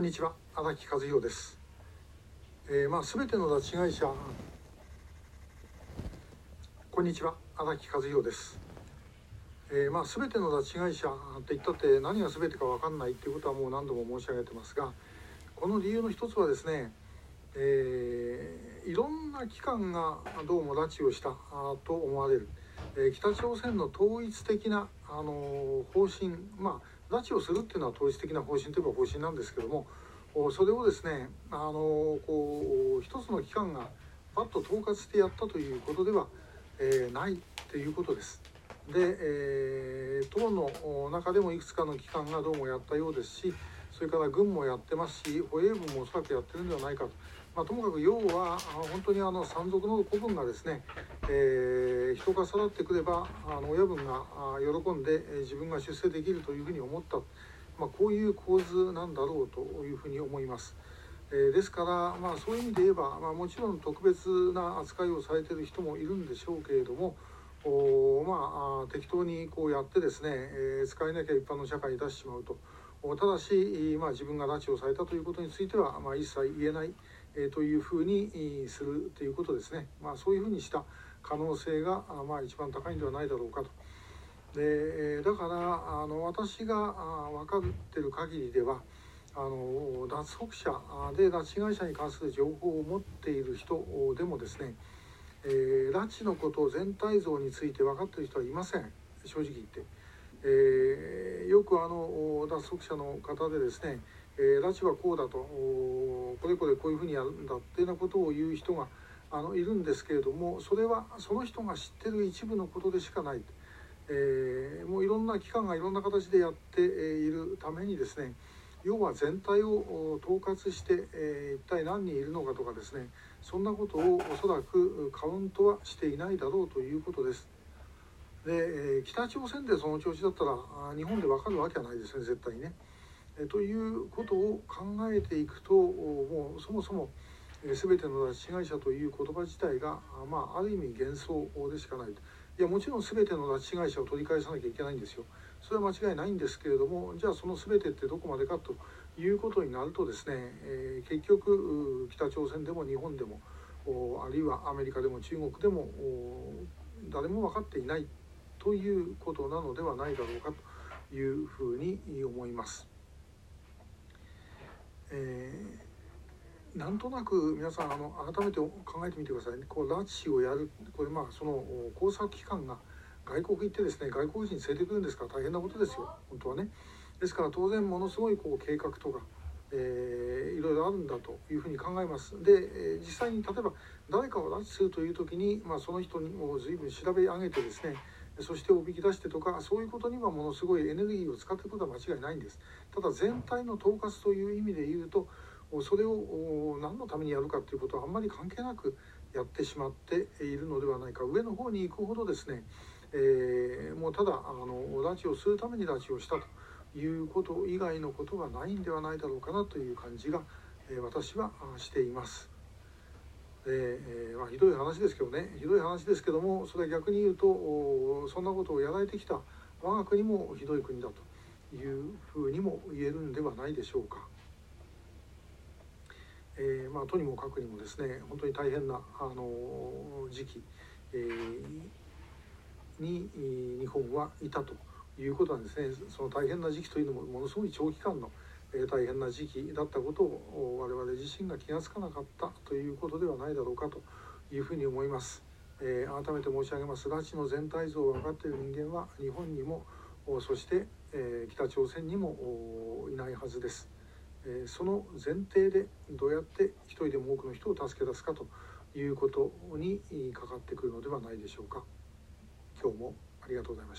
こんにちは。荒木和弘です、えー、まあ全ての拉致会社こんにちは。荒木和弘です、えー、まあ全ての拉致会社って言ったって何が全てか分かんない。っていうことはもう何度も申し上げてますがこの理由の一つはですね、えー、いろんな機関がどうも拉致をした。と思われる、えー、北朝鮮の統一的な、あの方針。まあ拉致をするっていうのは統一的な方針といえば方針なんですけどもそれをですねあのこう一つの機関がパッと統括してやったということでは、えー、ないということです。で、えー、党の中でもいくつかの機関がどうもやったようですしそれから軍もやってますし保衛部もおそらくやってるんではないかと。まあ、ともかく要は本当にあの山賊の子分がですね、えー、人が育ってくればあの親分が喜んで自分が出世できるというふうに思った、まあ、こういう構図なんだろうというふうに思います。え、ですから、まあ、そういう意味で言えば、まあ、もちろん特別な扱いをされてる人もいるんでしょうけれどもおまあ適当にこうやってですね、えー、使えなきゃ一般の社会に出してしまうとただし、まあ、自分が拉致をされたということについては、まあ、一切言えない。えというふうにするということですね、まあ、そういうふうにした可能性が、まあ、一番高いんではないだろうかと。でだからあの私が分かってる限りではあの脱北者で拉致被害者に関する情報を持っている人でもですね、えー、拉致のこと全体像について分かっている人はいません正直言って。えー、よくあの脱北者の方でですねえー、拉致はこうだとこれこれこういうふうにやるんだっていうようなことを言う人があのいるんですけれどもそれはその人が知ってる一部のことでしかない、えー、もういろんな機関がいろんな形でやっているためにですね要は全体を統括して、えー、一体何人いるのかとかですねそんなことをおそらくカウントはしていないだろうということです。で北朝鮮でその調子だったら日本で分かるわけはないですね絶対にね。えということを考えていくともうそもそも全ての拉致被害者という言葉自体が、まあ、ある意味幻想でしかないと。いやもちろん全ての拉致被害者を取り返さなきゃいけないんですよ。それは間違いないんですけれどもじゃあその全てってどこまでかということになるとですね、えー、結局北朝鮮でも日本でもあるいはアメリカでも中国でも誰も分かっていないということなのではないだろうかというふうに思います。えー、なんとなく皆さんあの改めて考えてみてくださいね。こう拉致をやる。これまあその工作機関が外国行ってですね外国人連れてくるんですから大変なことですよ。本当はね。ですから当然ものすごいこう計画とか、えー、いろいろあるんだというふうに考えます。で、実際に例えば誰かを拉致するという時に、まあ、その人にも随分調べ上げてですねそしておびき出してとかそういうことにはものすごいエネルギーを使っていくことは間違いないんです。ただ全体の統括という意味で言うとそれを何のためにやるかということはあんまり関係なくやってしまっているのではないか上の方に行くほどですね、えー、もうただあの拉致をするために拉致をしたということ以外のことがないんではないだろうかなという感じが、えー、私はしています。えーまあ、ひどい話ですけどねひどい話ですけどもそれは逆に言うとそんなことをやられてきた我が国もひどい国だというふうにも言えるんではないでしょうか。えーまあ、とにもかくにもですね本当に大変な、あの時期、えー、に日本はいたということなんですね。その大変な時期というのもものすごい長期間のえ大変な時期だったことを我々自身が気が付かなかったということではないだろうかというふうに思います。えー、改めて申し上げます。拉致の全体像を分かっている人間は日本にもそして、え、北朝鮮にもいないはずです、その前提でどうやって一人でも多くの人を助け出すかということにかかってくるのではないでしょうか。今日もありがとうございました。